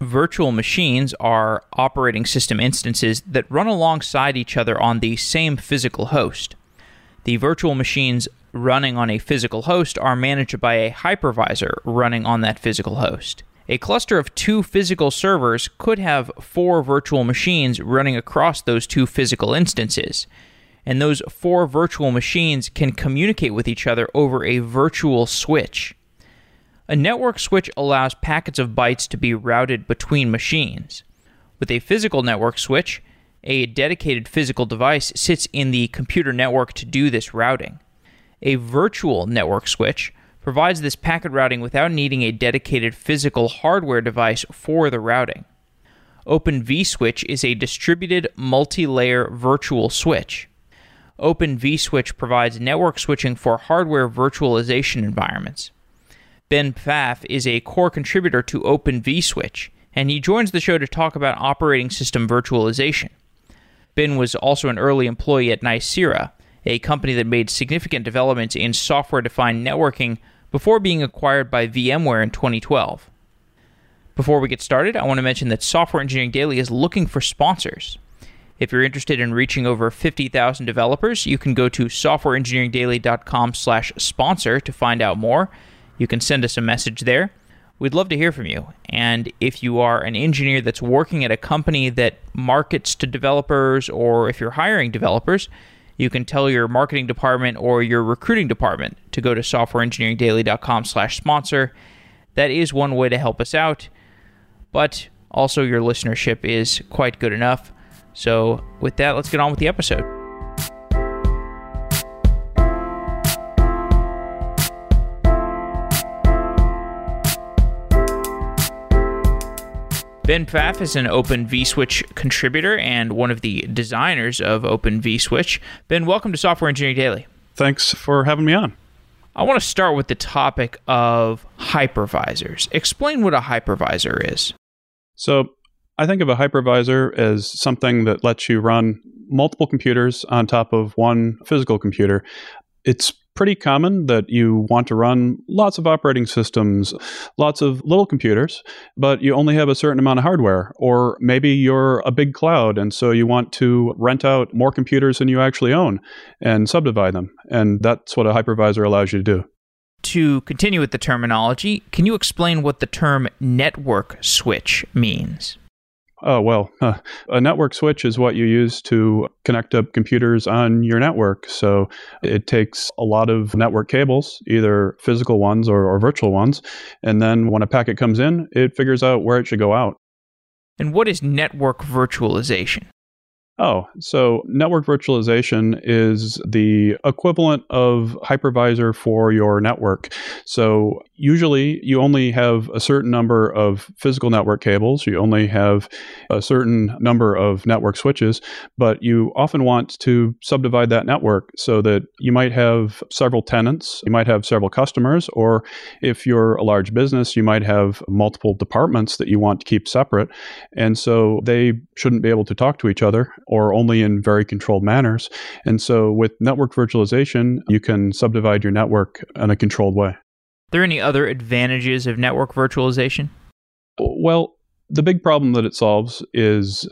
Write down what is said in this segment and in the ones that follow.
Virtual machines are operating system instances that run alongside each other on the same physical host. The virtual machines running on a physical host are managed by a hypervisor running on that physical host. A cluster of two physical servers could have four virtual machines running across those two physical instances. And those four virtual machines can communicate with each other over a virtual switch. A network switch allows packets of bytes to be routed between machines. With a physical network switch, a dedicated physical device sits in the computer network to do this routing. A virtual network switch provides this packet routing without needing a dedicated physical hardware device for the routing. Open vSwitch is a distributed multi-layer virtual switch. Open vSwitch provides network switching for hardware virtualization environments. Ben Pfaff is a core contributor to Open vSwitch, and he joins the show to talk about operating system virtualization. Ben was also an early employee at Nicira, a company that made significant developments in software defined networking before being acquired by VMware in 2012. Before we get started, I want to mention that Software Engineering Daily is looking for sponsors. If you're interested in reaching over 50,000 developers, you can go to softwareengineeringdaily.com/sponsor to find out more. You can send us a message there. We'd love to hear from you. And if you are an engineer that's working at a company that markets to developers, or if you're hiring developers, you can tell your marketing department or your recruiting department to go to softwareengineeringdaily.com slash sponsor. That is one way to help us out, but also your listenership is quite good enough. So with that, let's get on with the episode. Ben Pfaff is an Open vSwitch contributor and one of the designers of Open vSwitch. Ben, welcome to Software Engineering Daily. Thanks for having me on. I want to start with the topic of hypervisors. Explain what a hypervisor is. So, I think of a hypervisor as something that lets you run multiple computers on top of one physical computer. It's pretty common that you want to run lots of operating systems, lots of little computers, but you only have a certain amount of hardware. Or maybe you're a big cloud, and so you want to rent out more computers than you actually own and subdivide them. And that's what a hypervisor allows you to do. To continue with the terminology, can you explain what the term network switch means? Oh, well, a network switch is what you use to connect up computers on your network. So it takes a lot of network cables, either physical ones or, or virtual ones. And then when a packet comes in, it figures out where it should go out. And what is network virtualization? Oh, so network virtualization is the equivalent of hypervisor for your network. So usually you only have a certain number of physical network cables, you only have a certain number of network switches, but you often want to subdivide that network so that you might have several tenants, you might have several customers, or if you're a large business, you might have multiple departments that you want to keep separate. And so they shouldn't be able to talk to each other or only in very controlled manners. And so with network virtualization, you can subdivide your network in a controlled way. Are there any other advantages of network virtualization? Well, the big problem that it solves is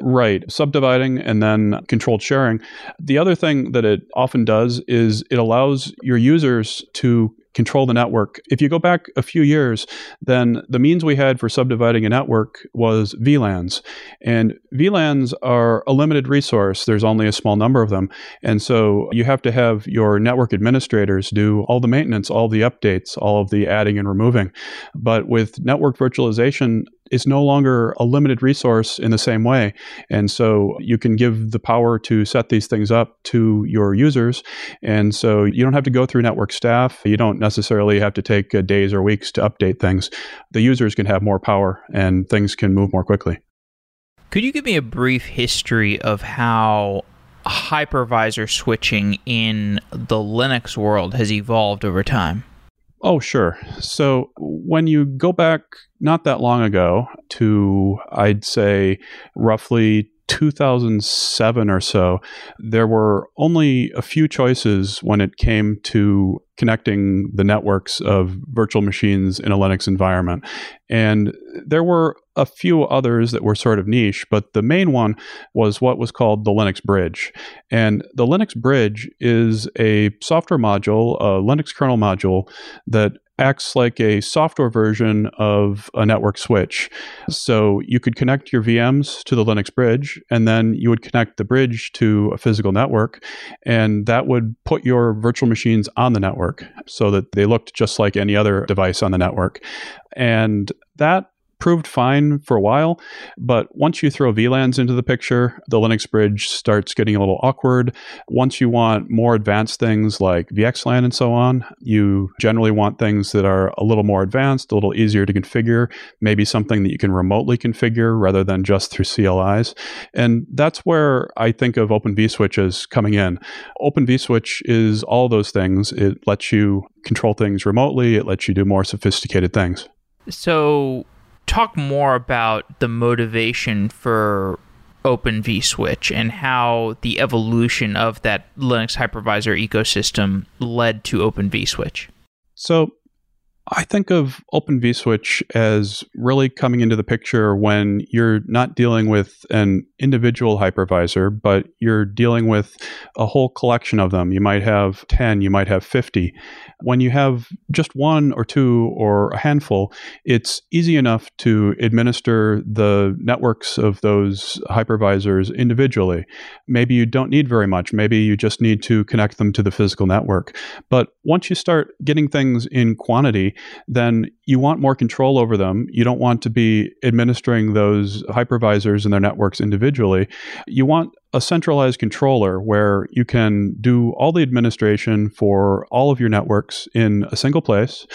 Right, subdividing and then controlled sharing. The other thing that it often does is it allows your users to control the network. If you go back a few years, then the means we had for subdividing a network was VLANs. And VLANs are a limited resource, there's only a small number of them. And so you have to have your network administrators do all the maintenance, all the updates, all of the adding and removing. But with network virtualization, is no longer a limited resource in the same way. And so you can give the power to set these things up to your users. And so you don't have to go through network staff. You don't necessarily have to take uh, days or weeks to update things. The users can have more power and things can move more quickly. Could you give me a brief history of how hypervisor switching in the Linux world has evolved over time? Oh, sure. So when you go back not that long ago to, I'd say, roughly 2007 or so, there were only a few choices when it came to connecting the networks of virtual machines in a Linux environment. And there were a few others that were sort of niche, but the main one was what was called the Linux Bridge. And the Linux Bridge is a software module, a Linux kernel module that acts like a software version of a network switch. So you could connect your VMs to the Linux bridge, and then you would connect the bridge to a physical network, and that would put your virtual machines on the network so that they looked just like any other device on the network. And that proved fine for a while. But once you throw VLANs into the picture, the Linux bridge starts getting a little awkward. Once you want more advanced things like VXLAN and so on, you generally want things that are a little more advanced, a little easier to configure, maybe something that you can remotely configure rather than just through CLIs. And that's where I think of Open vSwitch as coming in. Open vSwitch is all those things. It lets you control things remotely, it lets you do more sophisticated things. So talk more about the motivation for Open vSwitch and how the evolution of that Linux hypervisor ecosystem led to Open vSwitch. So, I think of Open vSwitch as really coming into the picture when you're not dealing with an individual hypervisor, but you're dealing with a whole collection of them. You might have 10, you might have 50. When you have just one or two or a handful, it's easy enough to administer the networks of those hypervisors individually. Maybe you don't need very much. Maybe you just need to connect them to the physical network. But once you start getting things in quantity, then you want more control over them. You don't want to be administering those hypervisors and their networks individually. You want a centralized controller where you can do all the administration for all of your networks in a single place.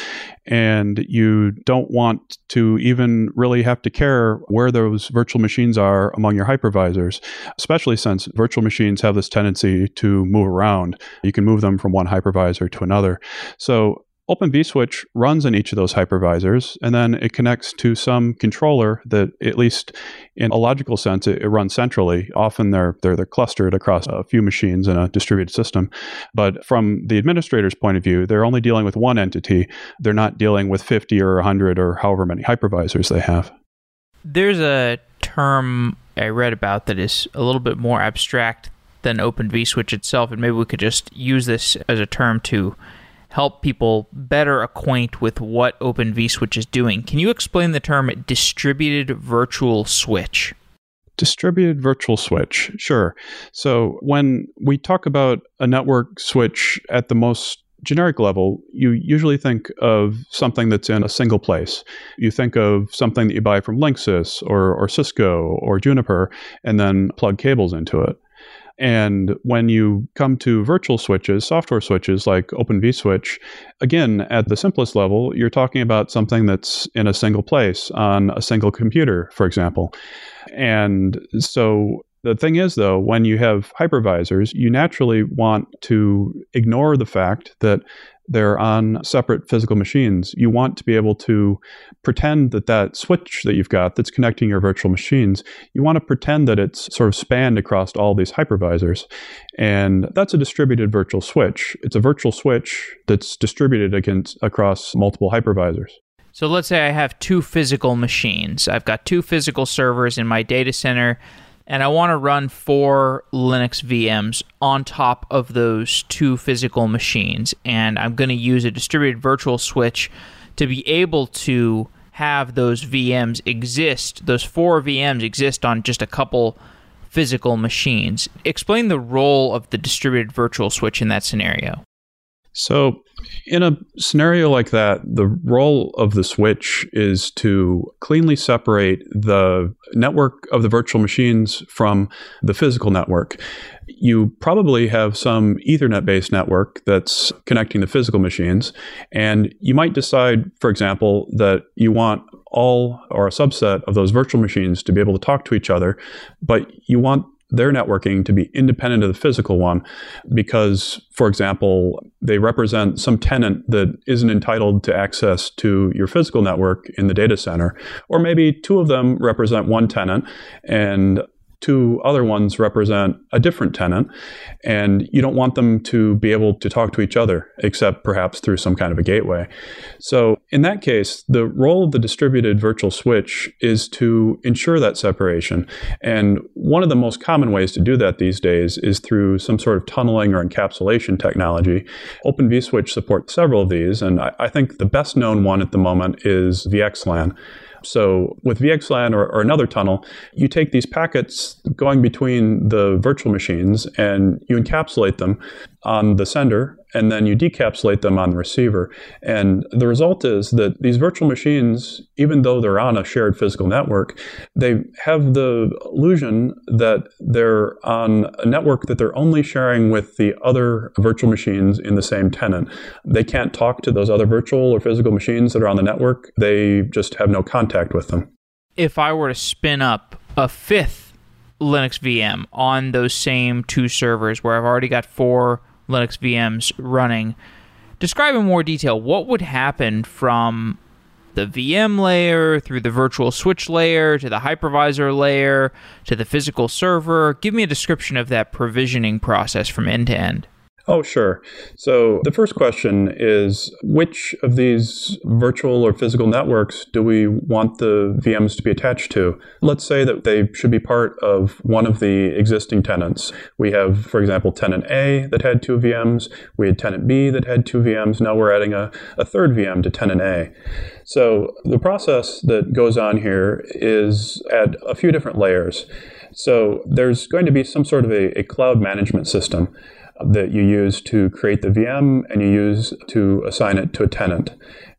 And you don't want to even really have to care where those virtual machines are among your hypervisors, especially since virtual machines have this tendency to move around. You can move them from one hypervisor to another. So Open vSwitch runs in each of those hypervisors, and then it connects to some controller that, at least in a logical sense, it, it, runs centrally. Often they're, they're they're clustered across a few machines in a distributed system, but from the administrator's point of view, they're only dealing with one entity. They're not dealing with 50 or 100 or however many hypervisors they have. There's a term I read about that is a little bit more abstract than Open vSwitch itself, and maybe we could just use this as a term to help people better acquaint with what Open vSwitch is doing. Can you explain the term distributed virtual switch? Distributed virtual switch, sure. So when we talk about a network switch at the most generic level, you usually think of something that's in a single place. You think of something that you buy from Linksys or, or Cisco or Juniper and then plug cables into it. And when you come to virtual switches, software switches like Open vSwitch, again, at the simplest level, you're talking about something that's in a single place on a single computer, for example. And so the thing is, though, when you have hypervisors, you naturally want to ignore the fact that they're on separate physical machines. You want to be able to pretend that that switch that you've got that's connecting your virtual machines, you want to pretend that it's sort of spanned across all these hypervisors. And that's a distributed virtual switch. It's a virtual switch that's distributed against across multiple hypervisors. So let's say I have two physical machines. I've got two physical servers in my data center and I want to run four Linux VMs on top of those two physical machines. And I'm going to use a distributed virtual switch to be able to have those VMs exist, those four VMs exist on just a couple physical machines. Explain the role of the distributed virtual switch in that scenario. So, in a scenario like that, the role of the switch is to cleanly separate the network of the virtual machines from the physical network. You probably have some Ethernet based network that's connecting the physical machines, and you might decide, for example, that you want all or a subset of those virtual machines to be able to talk to each other, but you want their networking to be independent of the physical one because, for example, they represent some tenant that isn't entitled to access to your physical network in the data center. Or maybe two of them represent one tenant and two other ones represent a different tenant, and you don't want them to be able to talk to each other, except perhaps through some kind of a gateway. So, in that case, the role of the distributed virtual switch is to ensure that separation. And one of the most common ways to do that these days is through some sort of tunneling or encapsulation technology. Open vSwitch supports several of these, and I, I think the best known one at the moment is VXLAN. So with VXLAN or, or, another tunnel, you take these packets going between the virtual machines and you encapsulate them on the sender and then you decapsulate them on the receiver. And the result is that these virtual machines, even though they're on a shared physical network, they have the illusion that they're on a network that they're only sharing with the other virtual machines in the same tenant. They can't talk to those other virtual or physical machines that are on the network, they just have no contact with them. If I were to spin up a fifth Linux VM on those same two servers where I've already got four Linux VMs running. Describe in more detail what would happen from the VM layer through the virtual switch layer to the hypervisor layer to the physical server. Give me a description of that provisioning process from end to end. Oh, sure. So the first question is which of these virtual or physical networks do we want the VMs to be attached to? Let's say that they should be part of one of the existing tenants. We have, for example, tenant A that had two VMs. We had tenant B that had two VMs. Now we're adding a, a third VM to tenant A. So the process that goes on here is at a few different layers. So there's going to be some sort of a, a cloud management system that you use to create the VM and you use to assign it to a tenant.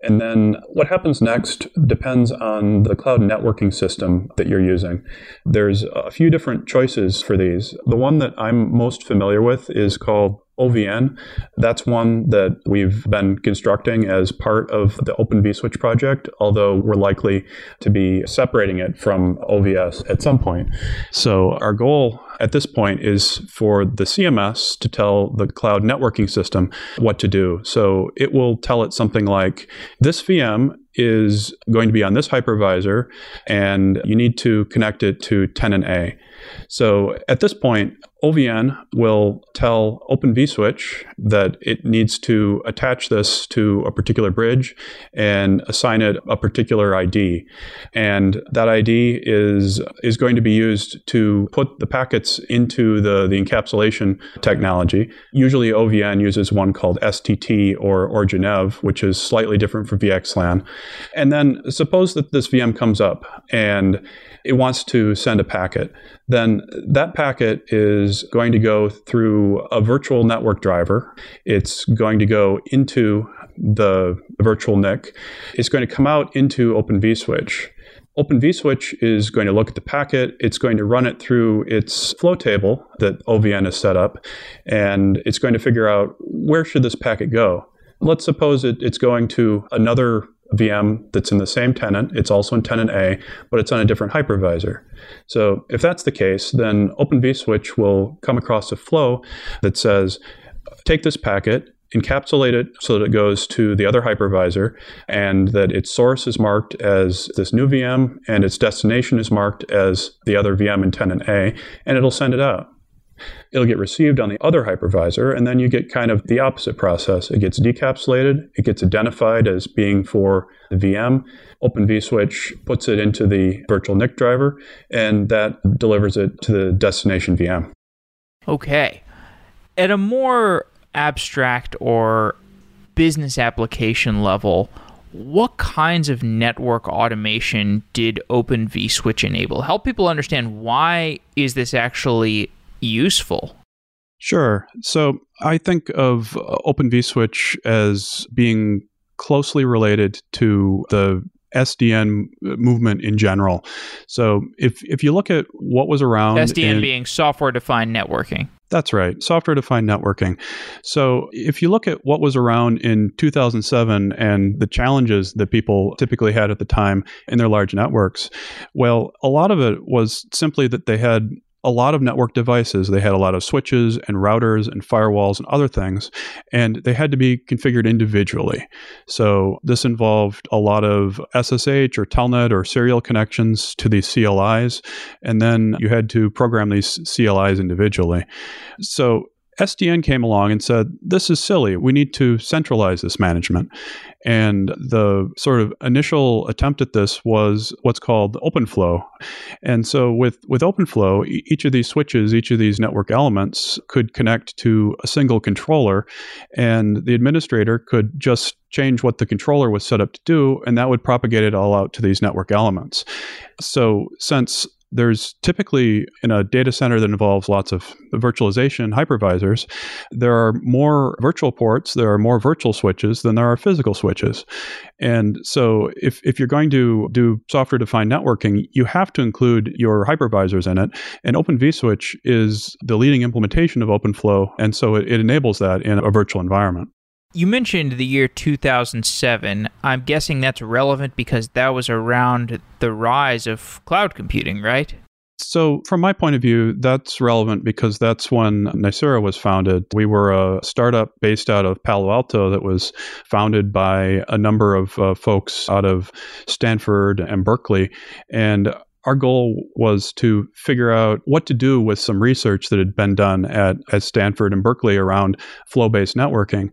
And then what happens next depends on the cloud networking system that you're using. There's a few different choices for these. The one that I'm most familiar with is called OVN. That's one that we've been constructing as part of the Open vSwitch project, although we're likely to be separating it from OVS at some point. So our goal at this point is for the CMS to tell the cloud networking system what to do. So it will tell it something like this VM is going to be on this hypervisor and you need to connect it to tenant A. So at this point, OVN will tell Open vSwitch that it needs to attach this to a particular bridge and assign it a particular ID. And that ID is, is going to be used to put the packets into the, the encapsulation technology. Usually OVN uses one called STT or, or Genève, which is slightly different from VXLAN. And then suppose that this VM comes up and it wants to send a packet, then that packet is going to go through a virtual network driver. It's going to go into the virtual NIC. It's going to come out into Open vSwitch. Open vSwitch is going to look at the packet. It's going to run it through its flow table that OVN has set up, and it's going to figure out where should this packet go. Let's suppose it, it's going to another VM that's in the same tenant. It's also in tenant A, but it's on a different hypervisor. So if that's the case, then Open vSwitch will come across a flow that says, take this packet, encapsulate it so that it goes to the other hypervisor and that its source is marked as this new VM and its destination is marked as the other VM in tenant A, and it'll send it out. It'll get received on the other hypervisor, and then you get kind of the opposite process. It gets decapsulated, it gets identified as being for the VM. Open vSwitch puts it into the virtual NIC driver, and that delivers it to the destination VM. Okay. At a more abstract or business application level, what kinds of network automation did Open vSwitch enable? Help people understand why is this actually useful? Sure. So I think of uh, Open vSwitch as being closely related to the SDN uh, movement in general. So if if you look at what was around SDN in, being software defined networking. That's right, software defined networking. So if you look at what was around in 2007 and the challenges that people typically had at the time in their large networks, well, a lot of it was simply that they had a lot of network devices. They had a lot of switches and routers and firewalls and other things, and they had to be configured individually. So this involved a lot of SSH or Telnet or serial connections to these CLIs, and then you had to program these CLIs individually. So SDN came along and said, This is silly. We need to centralize this management. And the sort of initial attempt at this was what's called OpenFlow. And so with, with OpenFlow, each of these switches, each of these network elements could connect to a single controller, and the administrator could just change what the controller was set up to do, and that would propagate it all out to these network elements. So since there's typically in a data center that involves lots of virtualization hypervisors, there are more virtual ports, there are more virtual switches than there are physical switches. And so if, if you're going to do software defined networking, you have to include your hypervisors in it. And Open vSwitch is the leading implementation of OpenFlow. And so it, it enables that in a virtual environment. You mentioned the year 2007. I'm guessing that's relevant because that was around the rise of cloud computing, right? So, from my point of view, that's relevant because that's when Nicira was founded. We were a startup based out of Palo Alto that was founded by a number of uh, folks out of Stanford and Berkeley. And our goal was to figure out what to do with some research that had been done at, at Stanford and Berkeley around flow based networking.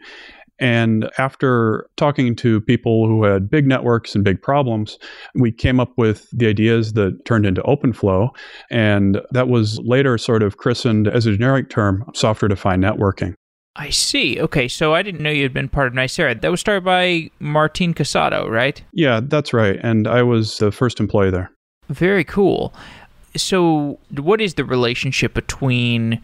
And after talking to people who had big networks and big problems, we came up with the ideas that turned into OpenFlow. And that was later sort of christened as a generic term software defined networking. I see. Okay, so I didn't know you had been part of Nicira. That was started by Martin Casado, right? Yeah, that's right. And I was the first employee there. Very cool. So, what is the relationship between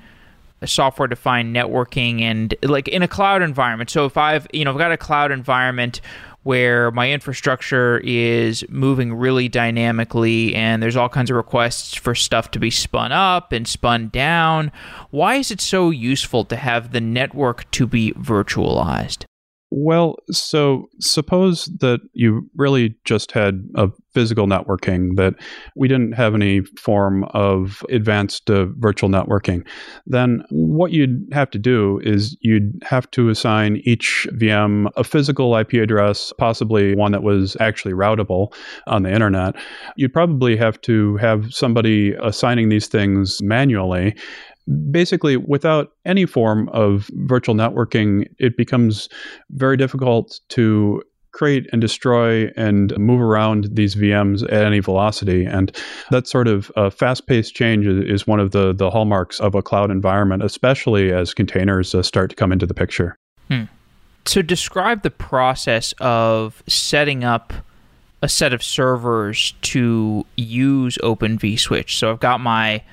software defined networking and like in a cloud environment. So if I've, you know, I've got a cloud environment where my infrastructure is moving really dynamically and there's all kinds of requests for stuff to be spun up and spun down, why is it so useful to have the network to be virtualized? Well, so suppose that you really just had a physical networking, that we didn't have any form of advanced uh, virtual networking. Then what you'd have to do is you'd have to assign each VM a physical IP address, possibly one that was actually routable on the internet. You'd probably have to have somebody assigning these things manually basically without any form of virtual networking it becomes very difficult to create and destroy and move around these VMs at any velocity. And that sort of uh, fast-paced change is one of the the hallmarks of a cloud environment, especially as containers uh, start to come into the picture. Hmm. So, describe the process of setting up a set of servers to use Open vSwitch. So, I've got my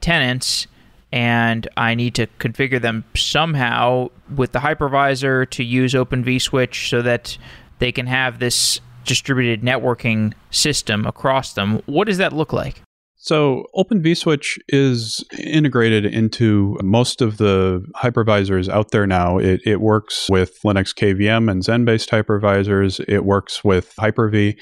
tenants and I need to configure them somehow with the hypervisor to use Open vSwitch so that they can have this distributed networking system across them. What does that look like? So, Open vSwitch is integrated into most of the hypervisors out there now. It, it works with Linux KVM and Xen based hypervisors, it works with Hyper V.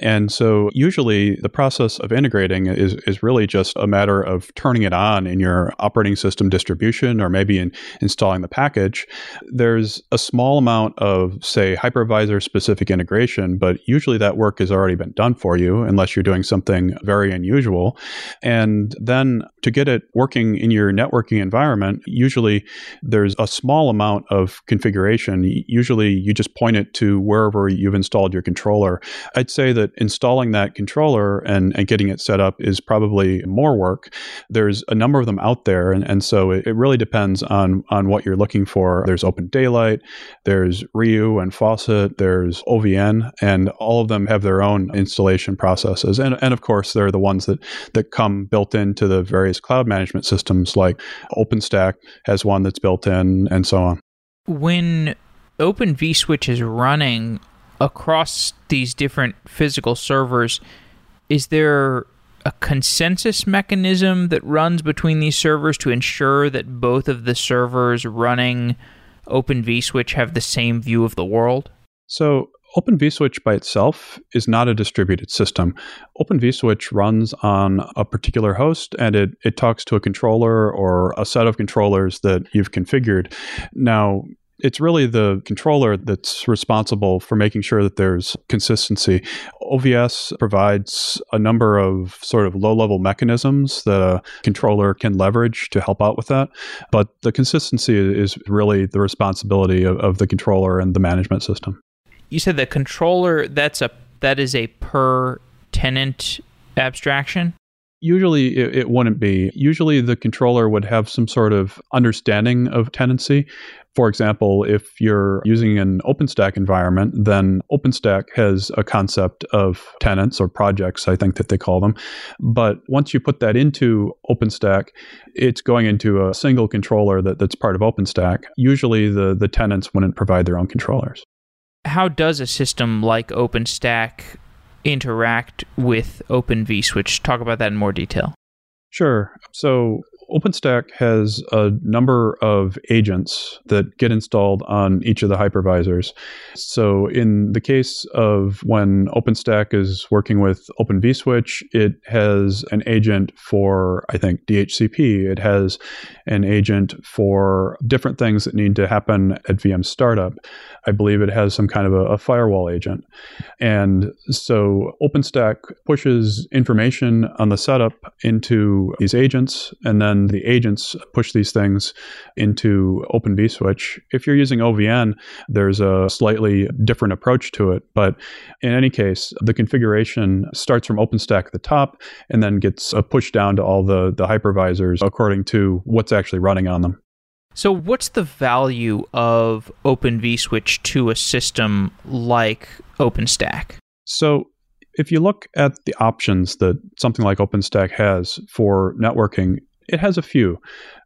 And so, usually, the process of integrating is, is really just a matter of turning it on in your operating system distribution or maybe in installing the package. There's a small amount of, say, hypervisor specific integration, but usually that work has already been done for you unless you're doing something very unusual. And then to get it working in your networking environment, usually there's a small amount of configuration. Usually you just point it to wherever you've installed your controller. I'd say that installing that controller and, and getting it set up is probably more work. There's a number of them out there. And, and so it, it really depends on, on what you're looking for. There's Open Daylight, there's Ryu and Faucet, there's OVN, and all of them have their own installation processes. And, and of course, they're the ones that that come built into the various cloud management systems like OpenStack has one that's built in and so on. When Open vSwitch is running across these different physical servers, is there a consensus mechanism that runs between these servers to ensure that both of the servers running Open vSwitch have the same view of the world? So Open vSwitch by itself is not a distributed system. Open vSwitch runs on a particular host and it, it talks to a controller or a set of controllers that you've configured. Now, it's really the controller that's responsible for making sure that there's consistency. OVS provides a number of sort of low level mechanisms that a controller can leverage to help out with that. But the consistency is really the responsibility of, of the controller and the management system. You said the controller that's a that is a per tenant abstraction? Usually it, it, wouldn't be. Usually the controller would have some sort of understanding of tenancy. For example, if you're using an OpenStack environment, then OpenStack has a concept of tenants or projects, I think that they call them. But once you put that into OpenStack, it's going into a single controller that, that's part of OpenStack. Usually the, the tenants wouldn't provide their own controllers. How does a system like OpenStack interact with Open vSwitch? Talk about that in more detail. Sure. So OpenStack has a number of agents that get installed on each of the hypervisors. So, in the case of when OpenStack is working with Open vSwitch, it has an agent for, I think, DHCP. It has an agent for different things that need to happen at VM startup. I believe it has some kind of a, a firewall agent. And so, OpenStack pushes information on the setup into these agents, and then the agents push these things into Open vSwitch. If you're using OVN, there's a slightly different approach to it. But in any case, the configuration starts from OpenStack at the top and then gets pushed down to all the, the hypervisors according to what's actually running on them. So, what's the value of Open vSwitch to a system like OpenStack? So, if you look at the options that something like OpenStack has for networking, it has a few.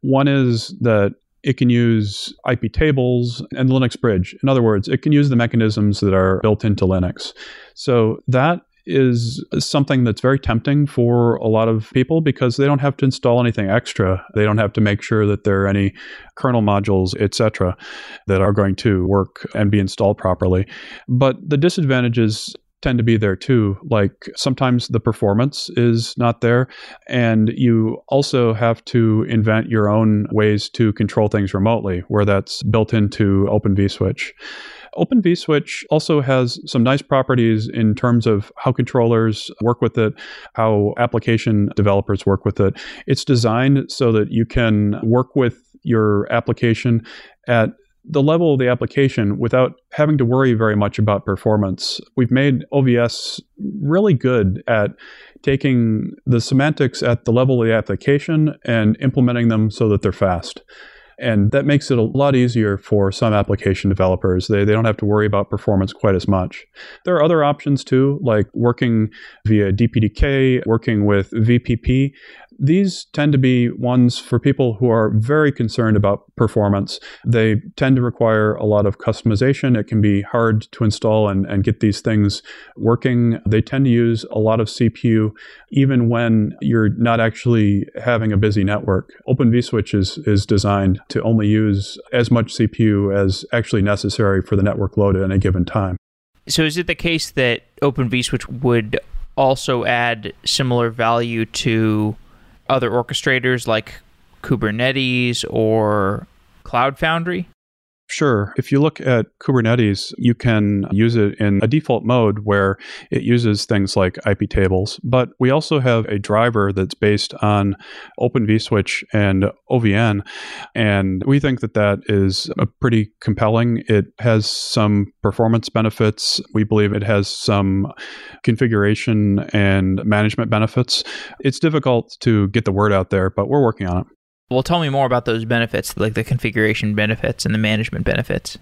One is that it can use IP tables and Linux Bridge. In other words, it can use the mechanisms that are built into Linux. So that is something that's very tempting for a lot of people because they don't have to install anything extra. They don't have to make sure that there are any kernel modules, etc., that are going to work and be installed properly. But the disadvantages tend to be there too. Like sometimes the performance is not there, and you also have to invent your own ways to control things remotely, where that's built into Open vSwitch. Open vSwitch also has some nice properties in terms of how controllers work with it, how application developers work with it. It's designed so that you can work with your application at the level of the application without having to worry very much about performance. We've made OVS really good at taking the semantics at the level of the application and implementing them so that they're fast. And that makes it a lot easier for some application developers. They, they don't have to worry about performance quite as much. There are other options too, like working via DPDK, working with VPP. These tend to be ones for people who are very concerned about performance. They tend to require a lot of customization. It can be hard to install and, and get these things working. They tend to use a lot of CPU, even when you're not actually having a busy network. Open vSwitch is, is designed to only use as much CPU as actually necessary for the network load at any given time. So, is it the case that Open vSwitch would also add similar value to other orchestrators like Kubernetes or Cloud Foundry? Sure. If you look at Kubernetes, you can use it in a default mode where it uses things like IP tables. But we also have a driver that's based on Open vSwitch and OVN. And we think that that is a pretty compelling. It has some performance benefits. We believe it has some configuration and management benefits. It's difficult to get the word out there, but we're working on it. Well, tell me more about those benefits, like the configuration benefits and the management benefits.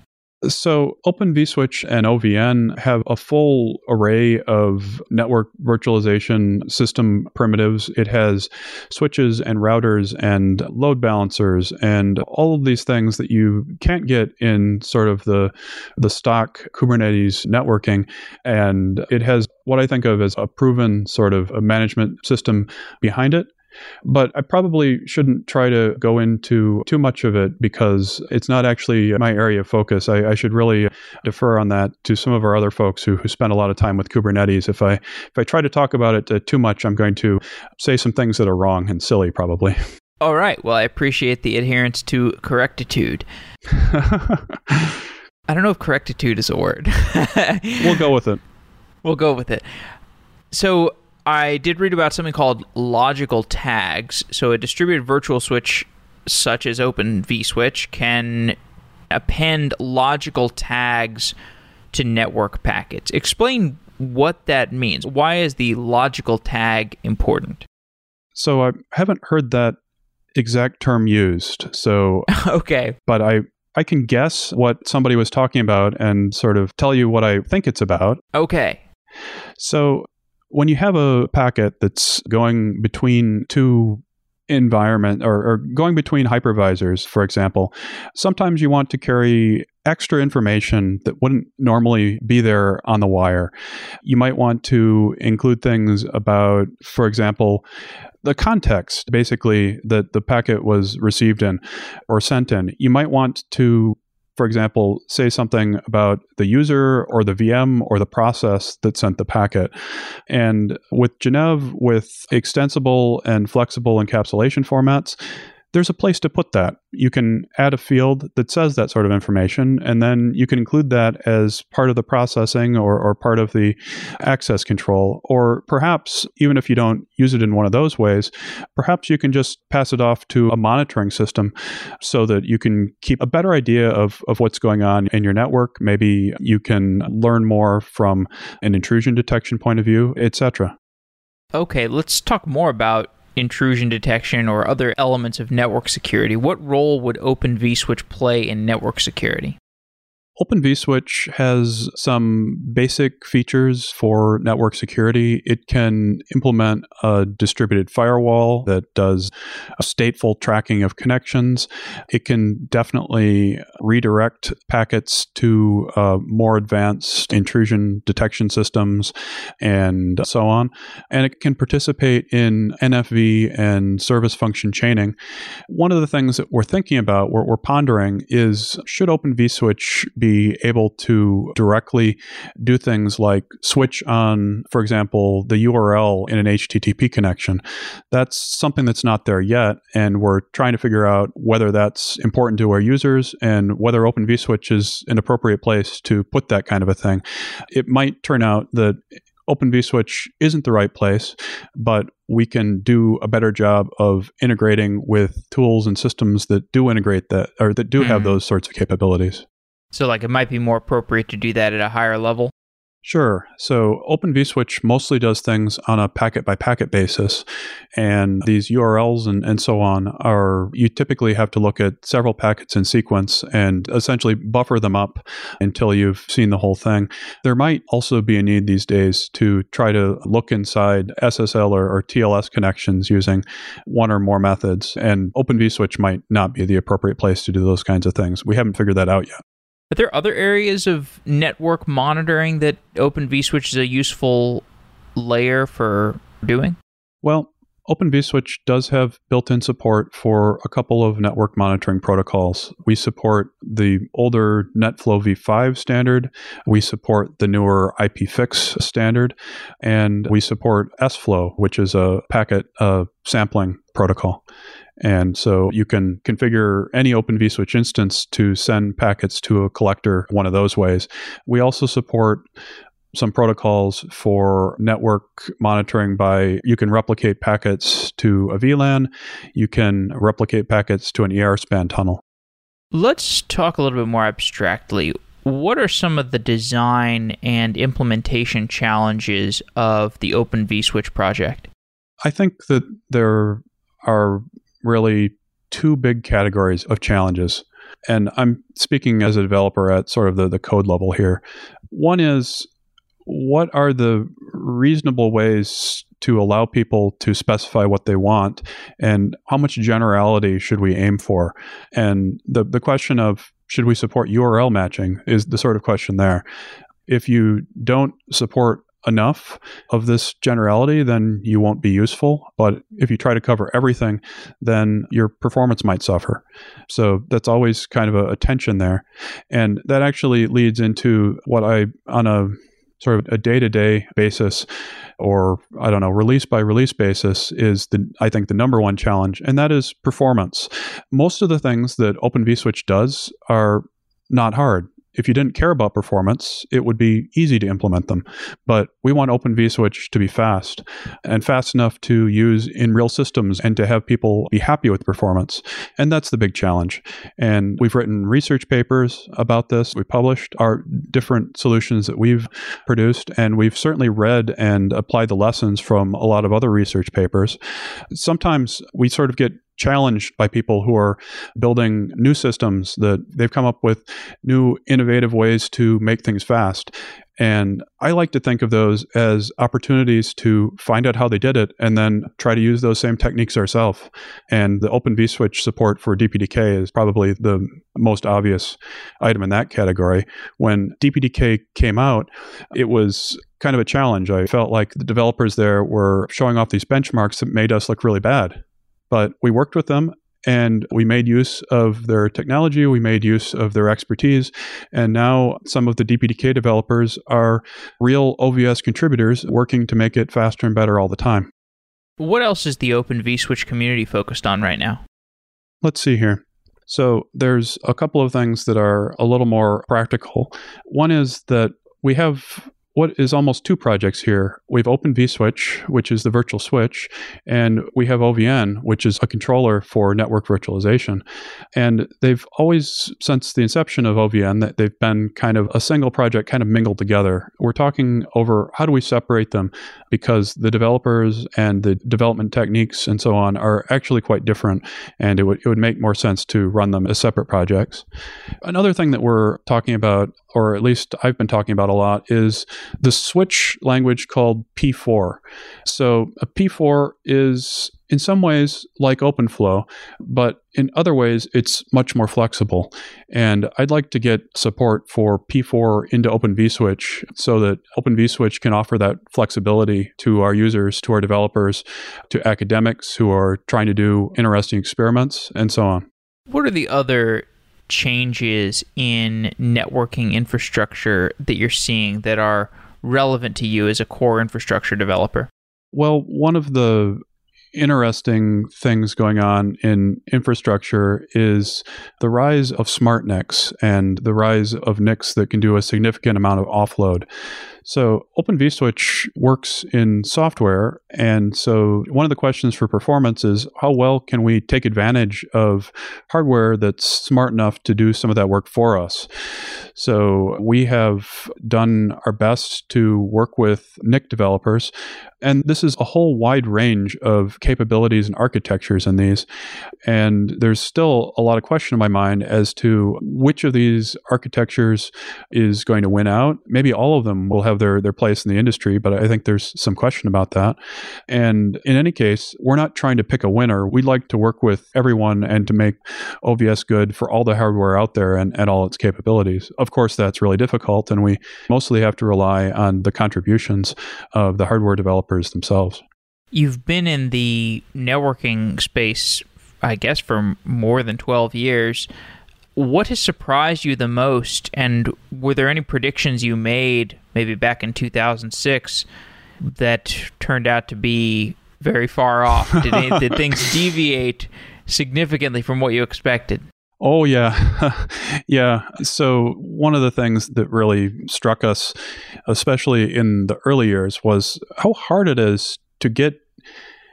So, Open vSwitch and OVN have a full array of network virtualization system primitives. It has switches and routers and load balancers and all of these things that you can't get in sort of the the stock Kubernetes networking. And it has what I think of as a proven sort of a management system behind it but I probably shouldn't try to go into too much of it because it's not actually my area of focus. I, I should really defer on that to some of our other folks who, who spend a lot of time with Kubernetes. If I if I try to talk about it uh, too much, I'm going to say some things that are wrong and silly, probably. All right. Well, I appreciate the adherence to correctitude. I don't know if correctitude is a word. we'll go with it. We'll go with it. So I did read about something called logical tags. So a distributed virtual switch such as Open vSwitch can append logical tags to network packets. Explain what that means. Why is the logical tag important? So I haven't heard that exact term used. So okay. But I I can guess what somebody was talking about and sort of tell you what I think it's about. Okay. So when you have a packet that's going between two environment or, or, going between hypervisors, for example, sometimes you want to carry extra information that wouldn't normally be there on the wire. You might want to include things about, for example, the context basically that the packet was received in or sent in. You might want to for example, say something about the user or the VM or the process that sent the packet. And with Genève, with extensible and flexible encapsulation formats, there's a place to put that. You can add a field that says that sort of information, and then you can include that as part of the processing or, or part of the access control. Or perhaps, even if you don't use it in one of those ways, perhaps you can just pass it off to a monitoring system so that you can keep a better idea of, of what's going on in your network. Maybe you can learn more from an intrusion detection point of view, etc. Okay, let's talk more about intrusion detection or other elements of network security, what role would Open vSwitch play in network security? Open vSwitch has some basic features for network security. It can implement a distributed firewall that does stateful tracking of connections. It can definitely redirect packets to uh, more advanced intrusion detection systems and so on. And it can participate in NFV and service function chaining. One of the things that we're thinking about, we're, we're pondering, is should Open vSwitch be able to directly do things like switch on, for example, the URL in an HTTP connection. That's something that's not there yet, and we're trying to figure out whether that's important to our users and whether Open vSwitch is an appropriate place to put that kind of a thing. It might turn out that Open vSwitch isn't the right place, but we can do a better job of integrating with tools and systems that do integrate that or that do mm. have hmm. those sorts of capabilities. So, like, it might be more appropriate to do that at a higher level. Sure. So Open vSwitch mostly does things on a packet by packet basis. And these URLs and, and so on are, you typically have to look at several packets in sequence and essentially buffer them up until you've seen the whole thing. There might also be a need these days to try to look inside SSL or, or TLS connections using one or more methods. And Open vSwitch might not be the appropriate place to do those kinds of things. We haven't figured that out yet. Are there other areas of network monitoring that Open vSwitch is a useful layer for doing? Well, Open vSwitch does have built in support for a couple of network monitoring protocols. We support the older NetFlow v5 standard, we support the newer IPFix standard, and we support SFlow, which is a packet uh, sampling protocol. And so you can configure any Open vSwitch instance to send packets to a collector one of those ways. We also support some protocols for network monitoring by you can replicate packets to a VLAN, you can replicate packets to an ER span tunnel. Let's talk a little bit more abstractly. What are some of the design and implementation challenges of the Open vSwitch project? I think that there are really two big categories of challenges. And I'm speaking as a developer at sort of the, the code level here. One is what are the reasonable ways to allow people to specify what they want and how much generality should we aim for? And the, the question of should we support URL matching is the sort of question there. If you don't support enough of this generality, then you won't be useful. But if you try to cover everything, then your performance might suffer. So that's always kind of a, a tension there. And that actually leads into what I, on a sort of a day to day basis, or I don't know, release by release basis, is the I think the number one challenge, and that is performance. Most of the things that Open vSwitch does are not hard if you didn't care about performance, it would be easy to implement them. But we want Open vSwitch to be fast and fast enough to use in real systems and to have people be happy with performance. And that's the big challenge. And we've written research papers about this. We published our different solutions that we've produced, and we've certainly read and applied the lessons from a lot of other research papers. Sometimes we sort of get challenged by people who are building new systems that they've come up with new innovative ways to make things fast. And I like to think of those as opportunities to find out how they did it and then try to use those same techniques ourselves. And the Open vSwitch support for DPDK is probably the most obvious item in that category. When DPDK came out, it was kind of a challenge. I felt like the developers there were showing off these benchmarks that made us look really bad but we worked with them and we made use of their technology, we made use of their expertise, and now some of the DPDK developers are real OVS contributors working to make it faster and better all the time. What else is the Open vSwitch community focused on right now? Let's see here. So there's a couple of things that are a little more practical. One is that we have what is almost two projects here. We have Open vSwitch, which is the virtual switch, and we have OVN, which is a controller for network virtualization. And they've always, since the inception of OVN, that they've been kind of a single project, kind of mingled together. We're talking over how do we separate them because the developers and the development techniques and so on are actually quite different, and it would it would make more sense to run them as separate projects. Another thing that we're talking about, or at least I've been talking about a lot, is the switch language called P4. So a P4 is in some ways like OpenFlow, but in other ways it's much more flexible. And I'd like to get support for P4 into Open vSwitch so that Open vSwitch can offer that flexibility to our users, to our developers, to academics who are trying to do interesting experiments, and so on. What are the other changes in networking infrastructure that you're seeing that are relevant to you as a core infrastructure developer? Well, one of the interesting things going on in infrastructure is the rise of smart NICs and the rise of NICs that can do a significant amount of offload. So Open vSwitch works in software. And so one of the questions for performance is how well can we take advantage of hardware that's smart enough to do some of that work for us? So we have done our best to work with NIC developers. And this is a whole wide range of capabilities and architectures in these. And there's still a lot of question in my mind as to which of these architectures is going to win out. Maybe all of them will have their, their place in the industry, but I think there's some question about that. And in any case, we're not trying to pick a winner. We like to work with everyone and to make OVS good for all the hardware out there and, and all its capabilities. Of course, that's really difficult, and we mostly have to rely on the contributions of the hardware developers themselves. You've been in the networking space, I guess, for more than 12 years. What has surprised you the most? And were there any predictions you made, maybe back in 2006, that turned out to be very far off? Did, did things deviate significantly from what you expected? Oh, yeah. yeah. So, one of the things that really struck us, especially in the early years, was how hard it is to get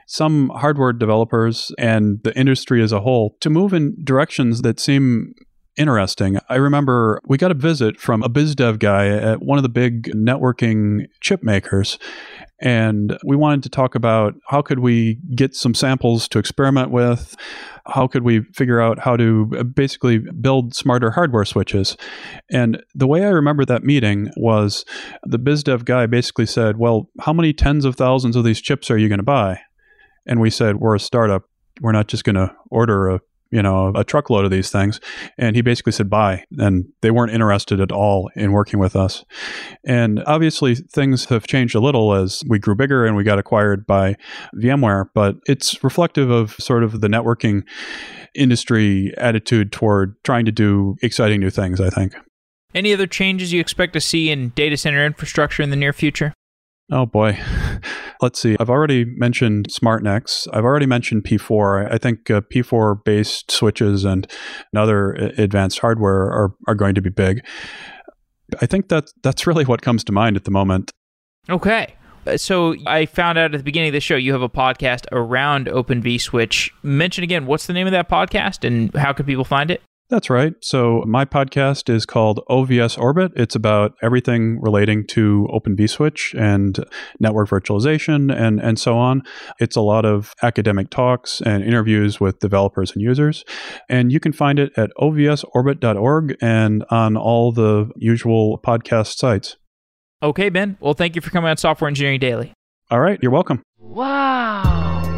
some hardware developers and the industry as a whole to move in directions that seem interesting. I remember we got a visit from a biz dev guy at one of the big networking chip makers and we wanted to talk about how could we get some samples to experiment with how could we figure out how to uh, basically build smarter hardware switches. And the way i remember that meeting was the biz dev guy basically said well how many tens of thousands of these chips are you going to buy? And we said we're a startup. We're not just going to order a you know, a truckload of these things. And he basically said bye. And they weren't interested at all in working with us. And obviously, things have changed a little as we grew bigger and we got acquired by VMware, but it's reflective of sort of the networking industry attitude toward trying to do exciting new things, I think. Any other changes you expect to see in data center infrastructure in the near future? Oh boy. Let's see. I've already mentioned SmartNICs. I've already mentioned P4. I think uh, P4 based switches and, other advanced hardware are, are going to be big. I think that that's really what comes to mind at the moment. Okay. Uh, so I found out at the beginning of the show you have a podcast around Open vSwitch. Mention again, what's the name of that podcast and how can people find it? That's right. So my podcast is called OVS Orbit. It's about everything relating to Open vSwitch and network virtualization and, and so on. It's a lot of academic talks and interviews with developers and users. And you can find it at ovsorbit.org and on all the usual podcast sites. Okay, Ben. Well, thank you for coming on Software Engineering Daily. All right. You're welcome. Wow.